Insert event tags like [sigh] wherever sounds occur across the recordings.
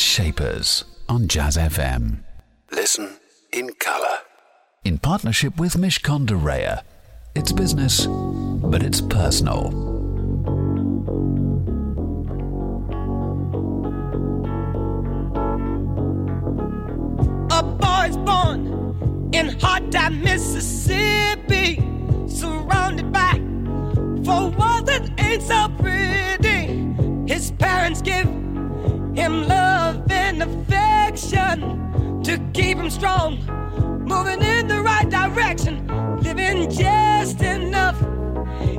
Jazz Shapers on Jazz FM. Listen in colour. In partnership with Mishcon de Reya. It's business, but it's personal. A boy's born in hot time, Mississippi, surrounded by four walls that ain't so pretty. His parents give him love and affection to keep him strong, moving in the right direction, living just enough,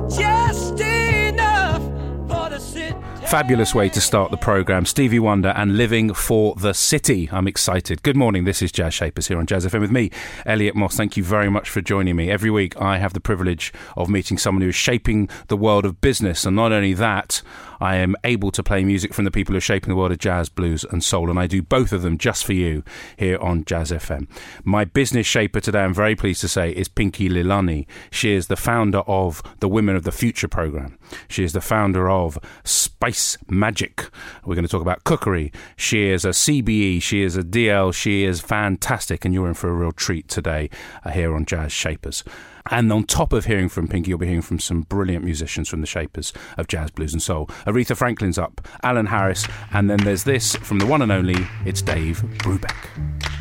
just enough for the city. Fabulous way to start the programme. Stevie Wonder and Living for the City. I'm excited. Good morning. This is Jazz Shapers here on Jazz FM with me, Elliot Moss. Thank you very much for joining me. Every week I have the privilege of meeting someone who is shaping the world of business. And not only that, I am able to play music from the people who are shaping the world of jazz, blues, and soul. And I do both of them just for you here on Jazz FM. My business shaper today, I'm very pleased to say, is Pinky Lilani. She is the founder of the Women of the Future program. She is the founder of Spice Magic. We're going to talk about cookery. She is a CBE. She is a DL. She is fantastic. And you're in for a real treat today uh, here on Jazz Shapers. And on top of hearing from Pinky, you'll be hearing from some brilliant musicians from the shapers of jazz, blues, and soul. Aretha Franklin's up, Allan Harris, and then there's this from the one and only, it's Dave Brubeck.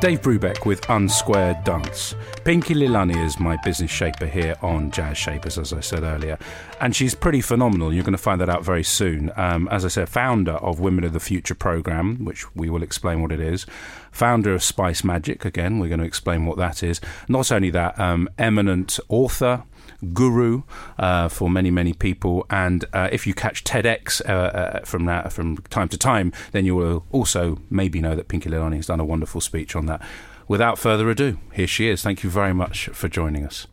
Dave Brubeck with Unsquare Dance. Pinky Lilani is my business shaper here on Jazz Shapers, as I said earlier. And she's pretty phenomenal. You're going to find that out very soon. Um, as I said, founder of Women of the Future program, which we will explain what it is. Founder of Spice Magic, again, we're going to explain what that is. Not only that, um, eminent author, guru uh, for many many people. And uh, if you catch TEDx uh, uh, from that from time to time, then you will also maybe know that Pinky Lilani has done a wonderful speech on that. Without further ado, here she is. Thank you very much for joining us.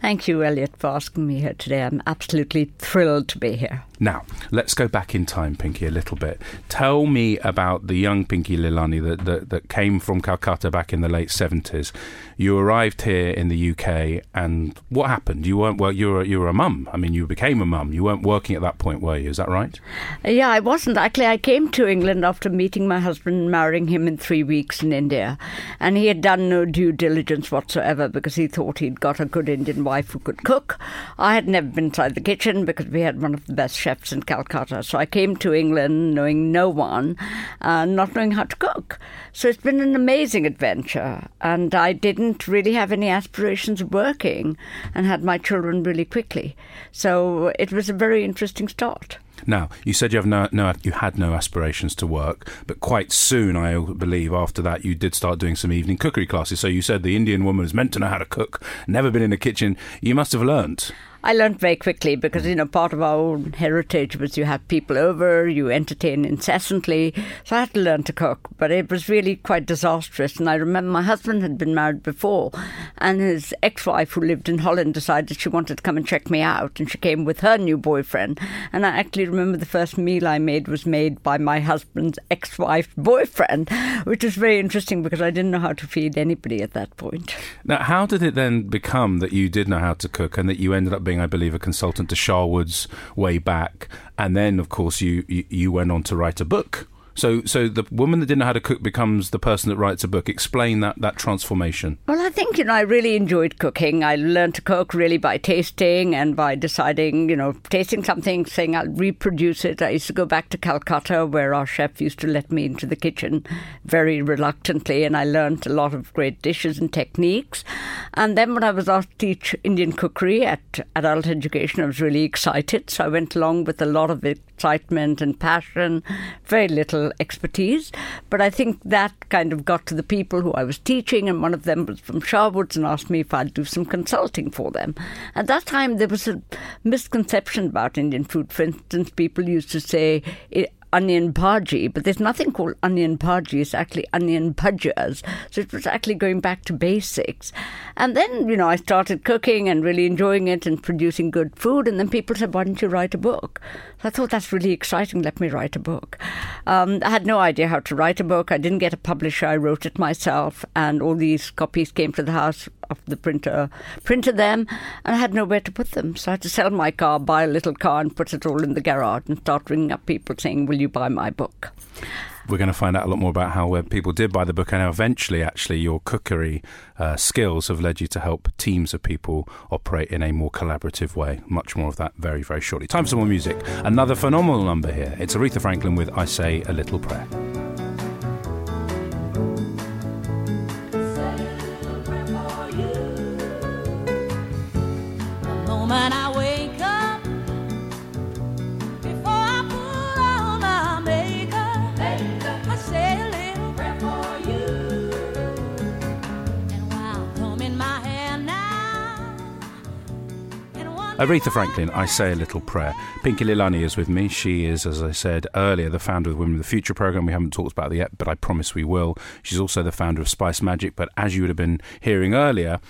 Thank you, Elliot, for asking me here today. I'm absolutely thrilled to be here. Now, let's go back in time, Pinky, a little bit. Tell me about the young Pinky Lilani that, that, that came from Calcutta back in the late 70s. You arrived here in the UK, and what happened? You weren't well. You were you were a mum. I mean, you became a mum. You weren't working at that point, were you? Is that right? Yeah, I wasn't actually. I came to England after meeting my husband and marrying him in three weeks in India, and he had done no due diligence whatsoever because he thought he'd got a good Indian wife who could cook. I had never been inside the kitchen because we had one of the best chefs in Calcutta. So I came to England knowing no one, uh, not knowing how to cook. So it's been an amazing adventure, and I didn't really have any aspirations of working, and had my children really quickly. So it was a very interesting start. Now, you said you have no, no, you had no aspirations to work, but quite soon, I believe, after that, you did start doing some evening cookery classes. So you said the Indian woman is meant to know how to cook, never been in a kitchen. You must have learnt. I learned very quickly because, you know, part of our own heritage was you have people over, you entertain incessantly. So I had to learn to cook, but it was really quite disastrous. And I remember my husband had been married before, and his ex wife, who lived in Holland, decided she wanted to come and check me out. And she came with her new boyfriend. And I actually remember the first meal I made was made by my husband's ex wife's [laughs] boyfriend, which was very interesting because I didn't know how to feed anybody at that point. Now, how did it then become that you did know how to cook and that you ended up being, I believe, a consultant to Sharwood's way back? And then, of course, you, you, you went on to write a book. So, so the woman that didn't know how to cook becomes the person that writes a book. Explain that that transformation. Well, I think you know I really enjoyed cooking. I learned to cook really by tasting and by deciding, you know, tasting something, saying I'll reproduce it. I used to go back to Calcutta where our chef used to let me into the kitchen very reluctantly, and I learned a lot of great dishes and techniques. And then when I was asked to teach Indian cookery at adult education, I was really excited. So I went along with a lot of excitement and passion, very little expertise. But I think that kind of got to the people who I was teaching, and one of them was from Sharwood's and asked me if I'd do some consulting for them. At that time, there was a misconception about Indian food. For instance, people used to say, onion bhaji, but there's nothing called onion bhaji. It's actually onion bhajas. So it was actually going back to basics. And then, you know, I started cooking and really enjoying it and producing good food. And then people said, why don't you write a book? So I thought that's really exciting. Let me write a book. Um, I had no idea how to write a book. I didn't get a publisher. I wrote it myself. And all these copies came to the house of the printer, printed them, and I had nowhere to put them. So I had to sell my car, buy a little car, and put it all in the garage and start ringing up people saying, Will you buy my book? We're going to find out a lot more about how uh, people did buy the book and how eventually, actually, your cookery uh, skills have led you to help teams of people operate in a more collaborative way. Much more of that very, very shortly. Time for some more music. Another phenomenal number here. It's Aretha Franklin with I Say a Little Prayer. Moment I wake up, before I put on my makeup, I say a little prayer for you. And while combing my hair now, Aretha Franklin, I Say a Little Prayer. Pinky Lilani is with me. She is, as I said earlier, the founder of the Women of the Future program. We haven't talked about it yet, but I promise we will. She's also the founder of Spice Magic. But as you would have been hearing earlier,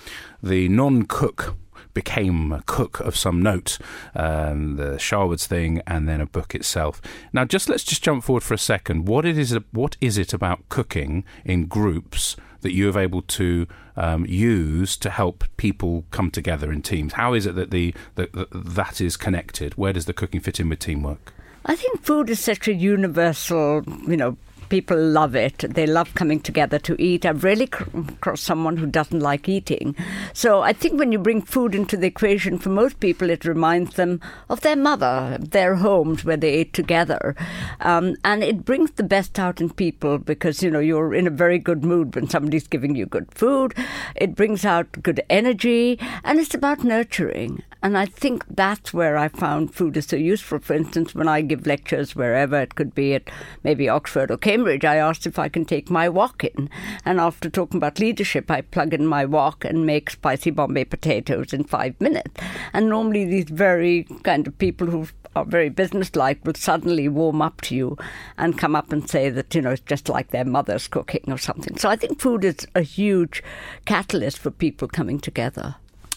the non cook became a cook of some note, um, the Sharwood's thing, and then a book itself. Now, just let's just jump forward for a second. What it is, what is it about cooking in groups that you have able to um, use to help people come together in teams? How is it that the that, that that is connected? Where does the cooking fit in with teamwork? I think food is such a universal, you know, people love it. They love coming together to eat. I've really across someone who doesn't like eating. So I think when you bring food into the equation, for most people, it reminds them of their mother, their homes where they ate together. Um, and it brings the best out in people because, you know, you're in a very good mood when somebody's giving you good food. It brings out good energy and it's about nurturing. And I think that's where I found food is so useful. For instance, when I give lectures wherever, it could be at maybe Oxford or Cambridge, I asked if I can take my wok in. And after talking about leadership, I plug in my wok and make spicy Bombay potatoes in five minutes. And normally, these very kind of people who are very businesslike will suddenly warm up to you and come up and say that, you know, it's just like their mother's cooking or something. So I think food is a huge catalyst for people coming together.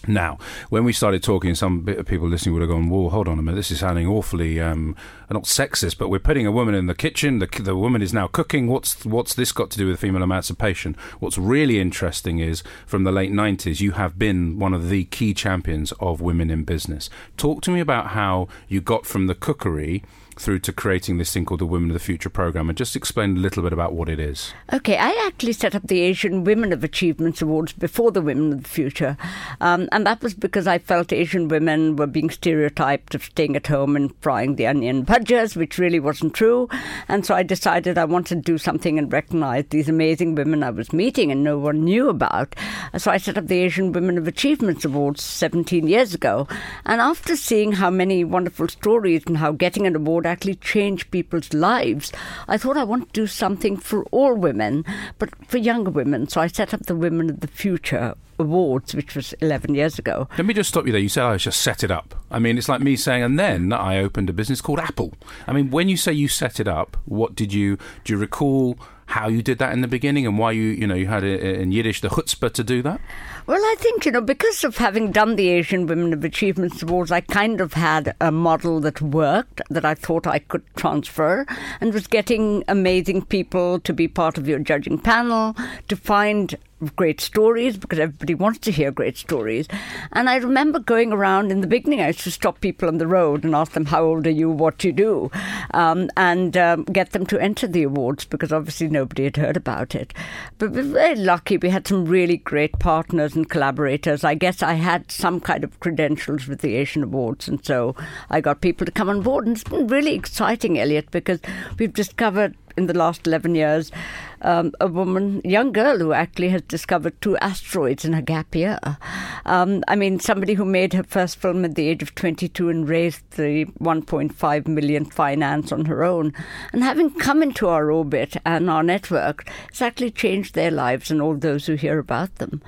Now, when we started talking, some people listening would have gone, "Whoa, hold on a minute! This is sounding awfully um, not sexist, but we're putting a woman in the kitchen. The, the woman is now cooking. What's what's this got to do with female emancipation?" What's really interesting is from the late '90s, you have been one of the key champions of women in business. Talk to me about how you got from the cookery through to creating this thing called the Women of the Future program, and just explain a little bit about what it is. Okay, I actually set up the Asian Women of Achievements Awards before the Women of the Future, um, and that was because I felt Asian women were being stereotyped of staying at home and frying the onion bhajas, which really wasn't true. And so I decided I wanted to do something and recognize these amazing women I was meeting and no one knew about. So I set up the Asian Women of Achievements Awards 17 years ago, and after seeing how many wonderful stories and how getting an award actually change people's lives, I thought I want to do something for all women, but for younger women. So I set up the Women of the Future Awards, which was 11 years ago. Let me just stop you there. You said I just set it up. I mean, it's like me saying, and then I opened a business called Apple. I mean, when you say you set it up, what did you do? You recall how you did that in the beginning and why you, you know, you had in Yiddish the chutzpah to do that? Well, I think, you know, because of having done the Asian Women of Achievements Awards, I kind of had a model that worked, that I thought I could transfer, and was getting amazing people to be part of your judging panel, to find great stories because everybody wants to hear great stories. And I remember going around in the beginning, I used to stop people on the road and ask them, How old are you? What do you do? Um, and um, get them to enter the awards because obviously nobody had heard about it. But we were very lucky. We had some really great partners and collaborators. I guess I had some kind of credentials with the Asian Awards. And so I got people to come on board. And it's been really exciting, Elliot, because we've discovered in the last 11 years um, a woman, young girl, who actually has discovered two asteroids in her gap year. Um, I mean, somebody who made her first film at the age of 22 and raised the 1.5 million finance on her own. And having come into our orbit and our network, it's actually changed their lives and all those who hear about them.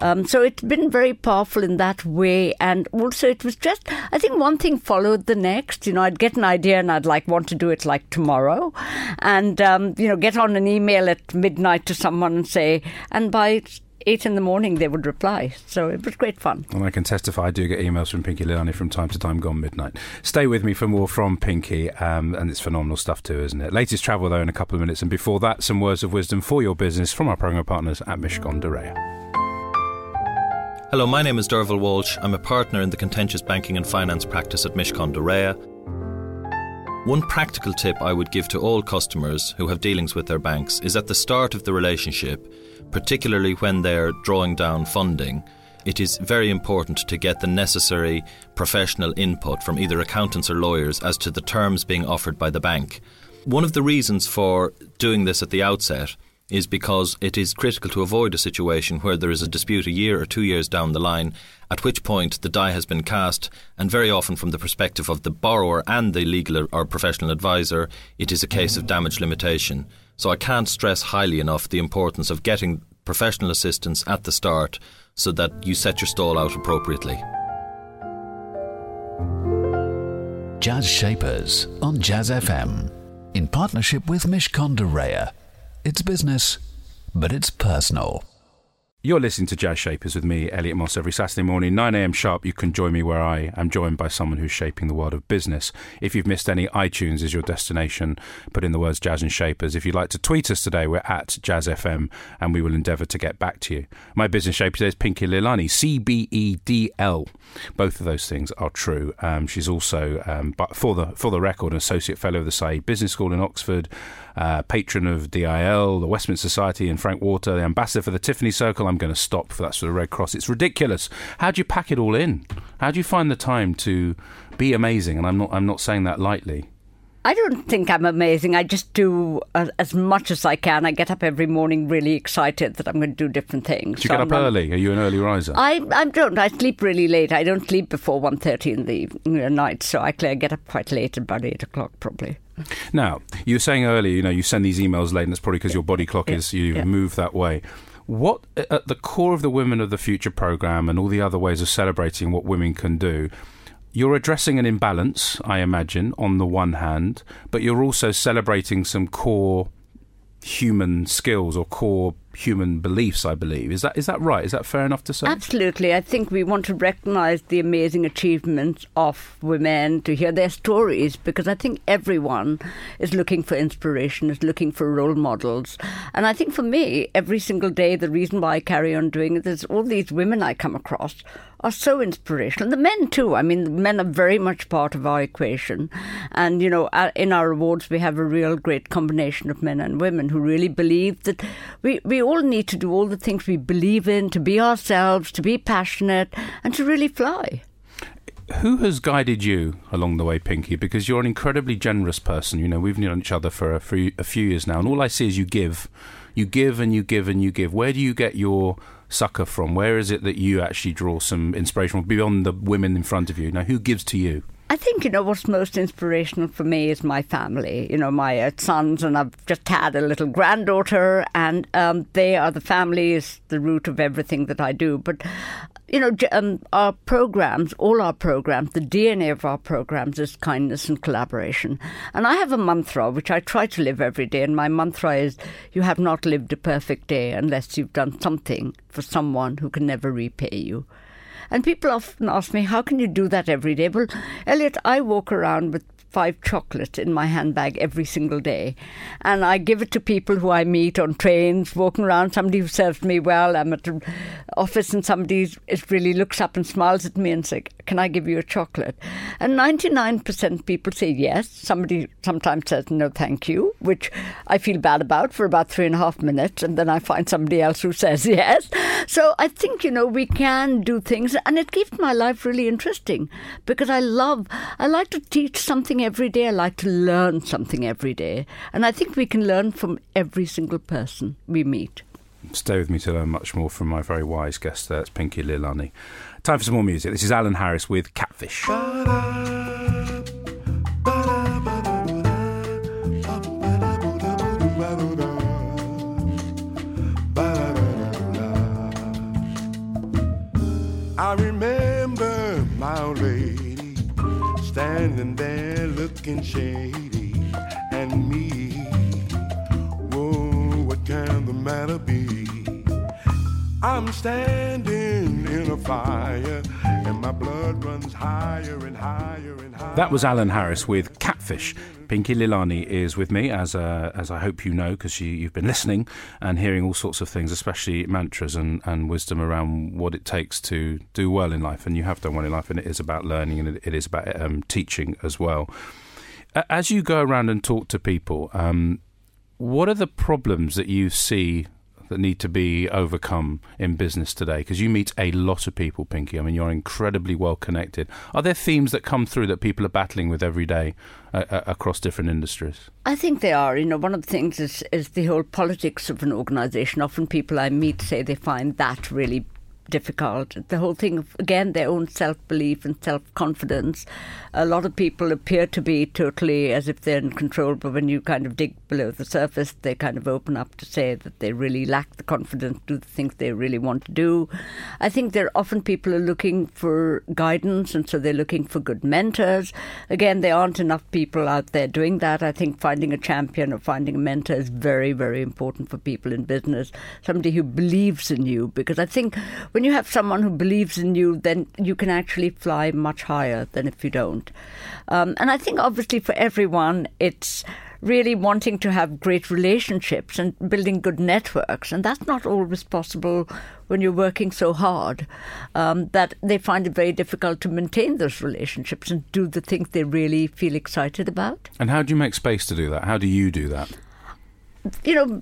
Um, so it's been very powerful in that way. And also, it was just, I think one thing followed the next. You know, I'd get an idea and I'd like want to do it like tomorrow. And, um, you know, get on an email at midnight to someone and say, and by eight in the morning they would reply. So it was great fun. And I can testify, I do get emails from Pinky Lilani from time to time, gone midnight. Stay with me for more from Pinky, um, and it's phenomenal stuff too, isn't it? Latest travel, though, in a couple of minutes. And before that, some words of wisdom for your business from our program partners at Mishcon de Reya. Hello, my name is Derval Walsh. I'm a partner in the contentious banking and finance practice at Mishcon de Reya. One practical tip I would give to all customers who have dealings with their banks is at the start of the relationship, particularly when they're drawing down funding, it is very important to get the necessary professional input from either accountants or lawyers as to the terms being offered by the bank. One of the reasons for doing this at the outset is because it is critical to avoid a situation where there is a dispute a year or two years down the line, at which point the die has been cast, and very often from the perspective of the borrower and the legal or professional advisor, it is a case of damage limitation. So I can't stress highly enough the importance of getting professional assistance at the start so that you set your stall out appropriately. Jazz Shapers on Jazz FM in partnership with Mishcon de Reya. It's business, but it's personal. You're listening to Jazz Shapers with me, Elliot Moss, every Saturday morning, 9am sharp. You can join me where I am joined by someone who's shaping the world of business. If you've missed any, iTunes is your destination. Put in the words Jazz and Shapers. If you'd like to tweet us today, we're at Jazz FM and we will endeavour to get back to you. My business shaper today is Pinky Lilani, C B E D L. Both of those things are true. Um, she's also, um, but for the for the record, an associate fellow of the Saïd Business School in Oxford, uh, patron of DIL, the Westminster Society, and Frank Water, the ambassador for the Tiffany Circle. I'm going to stop for that sort of Red Cross. It's ridiculous. How do you pack it all in? How do you find the time to be amazing? And I'm not I'm not saying that lightly. I don't think I'm amazing. I just do uh, as much as I can. I get up every morning really excited that I'm going to do different things. Do you So get up I'm- early? Are you an early riser? I, I don't. I sleep really late. I don't sleep before 1.30 in the in the night, so I get up quite late, about 8 o'clock probably. Now, you were saying earlier, you know, you send these emails late, and that's probably because your body clock is you yeah. move that way. What at the core of the Women of the Future program and all the other ways of celebrating what women can do, you're addressing an imbalance, I imagine, on the one hand, but you're also celebrating some core human skills or core human beliefs. I believe is that is that right? Is that fair enough to say? Absolutely. I think we want to recognise the amazing achievements of women, to hear their stories, because I think everyone is looking for inspiration, is looking for role models. And I think for me, every single day, the reason why I carry on doing it is all these women I come across are so inspirational. The men too. I mean, the men are very much part of our equation. And, you know, uh, in our awards, we have a real great combination of men and women who really believe that we, we all need to do all the things we believe in, to be ourselves, to be passionate, and to really fly. Who has guided you along the way, Pinky? Because you're an incredibly generous person. You know, we've known each other for a few, a few years now, and all I see is you give, you give, and you give, and you give. Where do you get your succour from? Where is it that you actually draw some inspiration from beyond the women in front of you? Now, who gives to you? I think, you know, what's most inspirational for me is my family. You know, my uh, sons, and I've just had a little granddaughter, and um, they are the family is the root of everything that I do. But, you know, um, our programs, all our programs, the DNA of our programs is kindness and collaboration. And I have a mantra which I try to live every day, and my mantra is you have not lived a perfect day unless you've done something for someone who can never repay you. And people often ask me, how can you do that every day? Well, Elliot, I walk around with five chocolates in my handbag every single day. And I give it to people who I meet on trains, walking around, somebody who serves me well. I'm at the office and somebody is really looks up and smiles at me and says, Can I give you a chocolate? And 99% people say yes. Somebody sometimes says no, thank you, which I feel bad about for about three and a half minutes. And then I find somebody else who says [laughs] yes. So I think, you know, we can do things and it keeps my life really interesting because I love, I like to teach something every day. I like to learn something every day. And I think we can learn from every single person we meet. Stay with me to learn much more from my very wise guest. That's Pinky Lilani. Time for some more music. This is Allan Harris with Catfish. Looking shady, and me. Whoa, what can the matter be? I'm standing in a fire, and my blood runs higher and higher and higher. That was Allan Harris with Catfish. Pinky Lilani is with me, as uh, as I hope you know, because you, you've been listening and hearing all sorts of things, especially mantras and, and wisdom around what it takes to do well in life. And you have done well in life, and it is about learning and it, it is about um, teaching as well. As you go around and talk to people, um, what are the problems that you see that need to be overcome in business today? Because you meet a lot of people, Pinky. I mean, you're incredibly well connected. Are there themes that come through that people are battling with every day uh, uh, across different industries? I think they are. You know, one of the things is is the whole politics of an organisation. Often people I meet say they find that really difficult. The whole thing of again their own self belief and self confidence. A lot of people appear to be totally as if they're in control, but when you kind of dig below the surface, they kind of open up to say that they really lack the confidence to do the things they really want to do. I think there often people are looking for guidance, and so they're looking for good mentors. Again, there aren't enough people out there doing that. I think finding a champion or finding a mentor is very, very important for people in business. Somebody who believes in you, because I think when you have someone who believes in you, then you can actually fly much higher than if you don't. Um, and I think obviously for everyone, it's really wanting to have great relationships and building good networks. And that's not always possible when you're working so hard um, that they find it very difficult to maintain those relationships and do the things they really feel excited about. And how do you make space to do that? How do you do that? You know,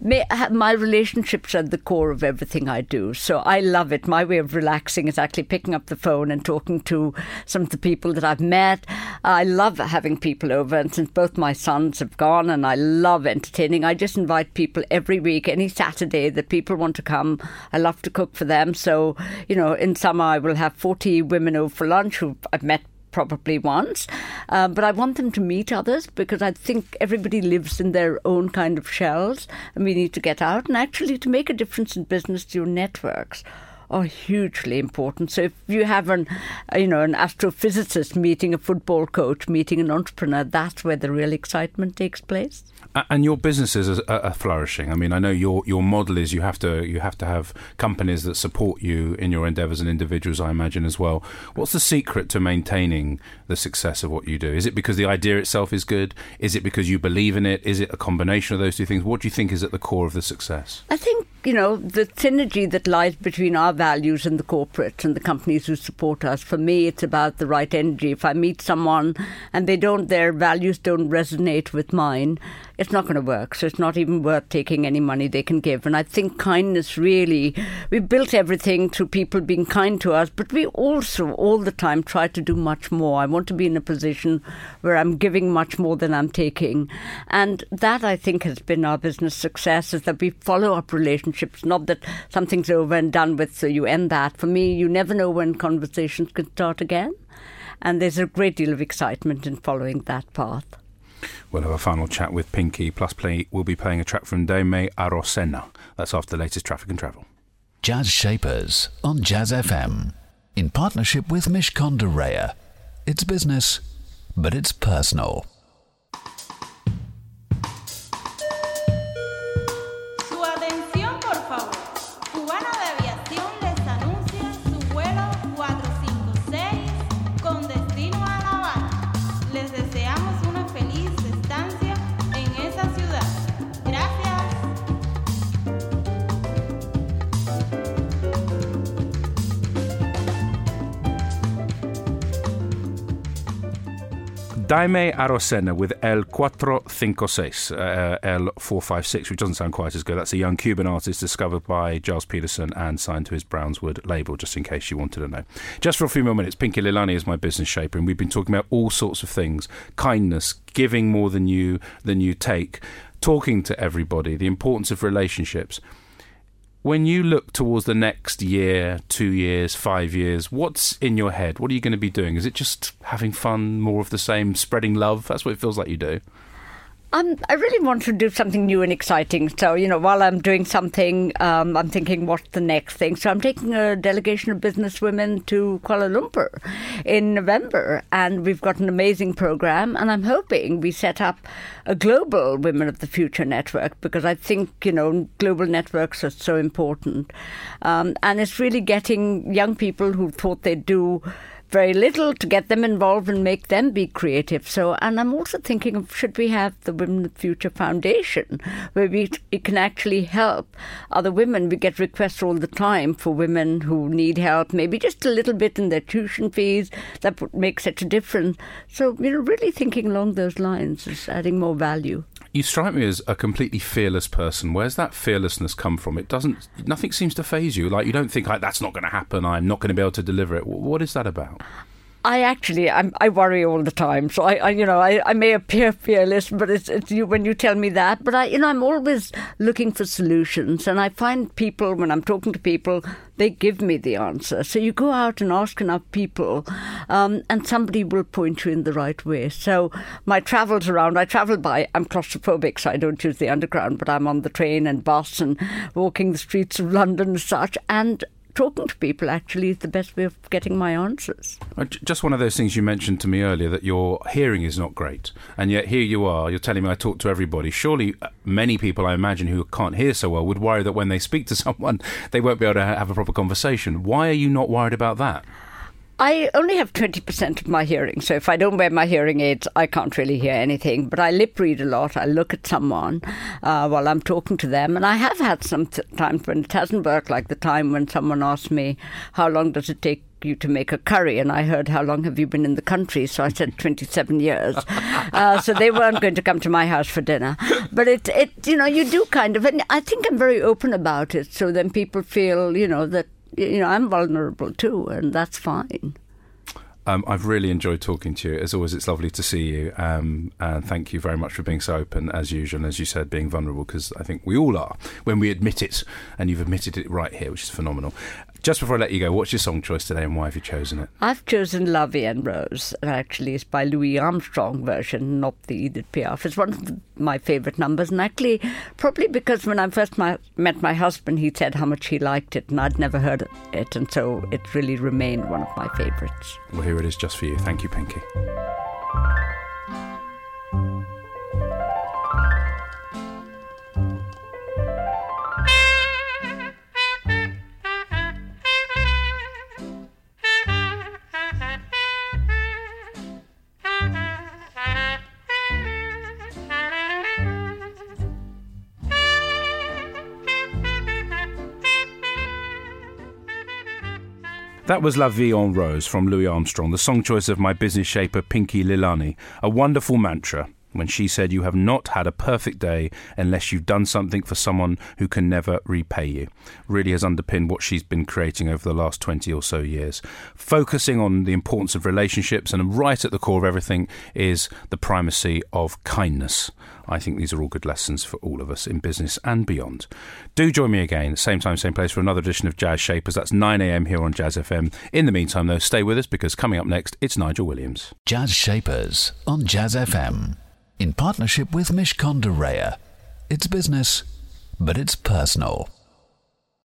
my relationships are the core of everything I do. So I love it. My way of relaxing is actually picking up the phone and talking to some of the people that I've met. I love having people over, and since both my sons have gone, and I love entertaining, I just invite people every week, any Saturday that people want to come. I love to cook for them. So, you know, in summer I will have 40 women over for lunch who I've met probably once, um, but I want them to meet others because I think everybody lives in their own kind of shells, and we need to get out and actually to make a difference in business. Your networks are hugely important. So if you have an, you know, an astrophysicist meeting a football coach, meeting an entrepreneur, that's where the real excitement takes place. And your businesses are, are flourishing. I mean, I know your your model is you have to you have to have companies that support you in your endeavours and individuals. I imagine as well. What's the secret to maintaining the success of what you do? Is it because the idea itself is good? Is it because you believe in it? Is it a combination of those two things? What do you think is at the core of the success? I think, you know, the synergy that lies between our values and the corporates and the companies who support us, for me, it's about the right energy. If I meet someone and they don't, their values don't resonate with mine, it's not going to work. So it's not even worth taking any money they can give. And I think kindness really, we built everything through people being kind to us, but we also all the time try to do much more. I want to be in a position where I'm giving much more than I'm taking. And that I think has been our business success is that we follow up relationships, not that something's over and done with, so you end that. For me, you never know when conversations can start again. And there's a great deal of excitement in following that path. We'll have a final chat with Pinky. Plus, play we'll be playing a track from Daymé Arocena. That's after the latest traffic and travel. Jazz Shapers on Jazz FM. In partnership with Mishcon de Reya. It's business, but it's personal. Daymé Arocena with El 456, uh, El 456, which doesn't sound quite as good. That's a young Cuban artist discovered by Gilles Peterson and signed to his Brownswood label, just in case you wanted to know. Just for a few more minutes, Pinky Lilani is my business shaper, and we've been talking about all sorts of things kindness, giving more than you, than you take, talking to everybody, the importance of relationships when you look towards the next year, two years, five years, what's in your head? What are you going to be doing? Is it just having fun, more of the same, spreading love? That's what it feels like you do. Um, I really want to do something new and exciting. So, you know, while I'm doing something, um, I'm thinking, what's the next thing? So, I'm taking a delegation of businesswomen to Kuala Lumpur in November, and we've got an amazing program. And I'm hoping we set up a global Women of the Future network because I think, you know, global networks are so important. Um, and it's really getting young people who thought they'd do very little to get them involved and make them be creative. So, and I'm also thinking of should we have the Women of the Future Foundation, where we, can actually help other women. We get requests all the time for women who need help, maybe just a little bit in their tuition fees. That would make such a difference. So, you know, really thinking along those lines is adding more value. You strike me as a completely fearless person. Where's that fearlessness come from? It doesn't. Nothing seems to phase you. Like you don't think like that's not going to happen. I'm not going to be able to deliver it. What is that about? I actually, I'm, I worry all the time. So I, I you know, I, I may appear fearless, but it's, it's you when you tell me that. But I, you know, I'm always looking for solutions, and I find people when I'm talking to people, they give me the answer. So you go out and ask enough people, um, and somebody will point you in the right way. So my travels around, I travel by. I'm claustrophobic, so I don't use the underground, but I'm on the train and bus and walking the streets of London and such, and talking to people actually is the best way of getting my answers. Uh, Just one of those things you mentioned to me earlier that your hearing is not great, and yet here you are. You're telling me I talk to everybody. Surely, uh, many people I imagine who can't hear so well would worry that when they speak to [laughs] someone, they won't be able to have a proper conversation. Why are you not worried about that? I only have 20% of my hearing, so if I don't wear my hearing aids, I can't really hear anything. But I lip read a lot. I look at someone uh, while I'm talking to them, and I have had some t- times when it hasn't worked, like the time when someone asked me, How long does it take? You to make a curry, and I heard how long have you been in the country? So I said twenty seven years. [laughs] Uh, so they weren't going to come to my house for dinner, but it, it, you know, you do kind of, and I think I'm very open about it. So then people feel, you know, that you know I'm vulnerable too, and that's fine. Um, I've really enjoyed talking to you. As always, it's lovely to see you. Um, and thank you very much for being so open, as usual. And as you said, being vulnerable, because I think we all are when we admit it. And you've admitted it right here, which is phenomenal. Just before I let you go, what's your song choice today and why have you chosen it? I've chosen La and Rose. and Actually, it's by Louis Armstrong version, not the Edith Piaf. It's one of the, my favourite numbers, and actually, probably because when I first my, met my husband, he said how much he liked it, and I'd never heard it, and so it really remained one of my favourites. Well, here it is just for you. Thank you, Pinky. That was La Vie en Rose from Louis Armstrong, the song choice of my business shaper Pinky Lilani. A wonderful mantra when she said, You have not had a perfect day unless you've done something for someone who can never repay you. Really has underpinned what she's been creating over the last 20 or so years. Focusing on the importance of relationships, and right at the core of everything is the primacy of kindness. I think these are all good lessons for all of us in business and beyond. Do join me again, same time, same place, for another edition of Jazz Shapers. That's 9am here on Jazz FM. In the meantime, though, stay with us because coming up next, it's Nigel Williams. Jazz Shapers on Jazz FM. In partnership with Mishcon de Reya. It's business, but it's personal.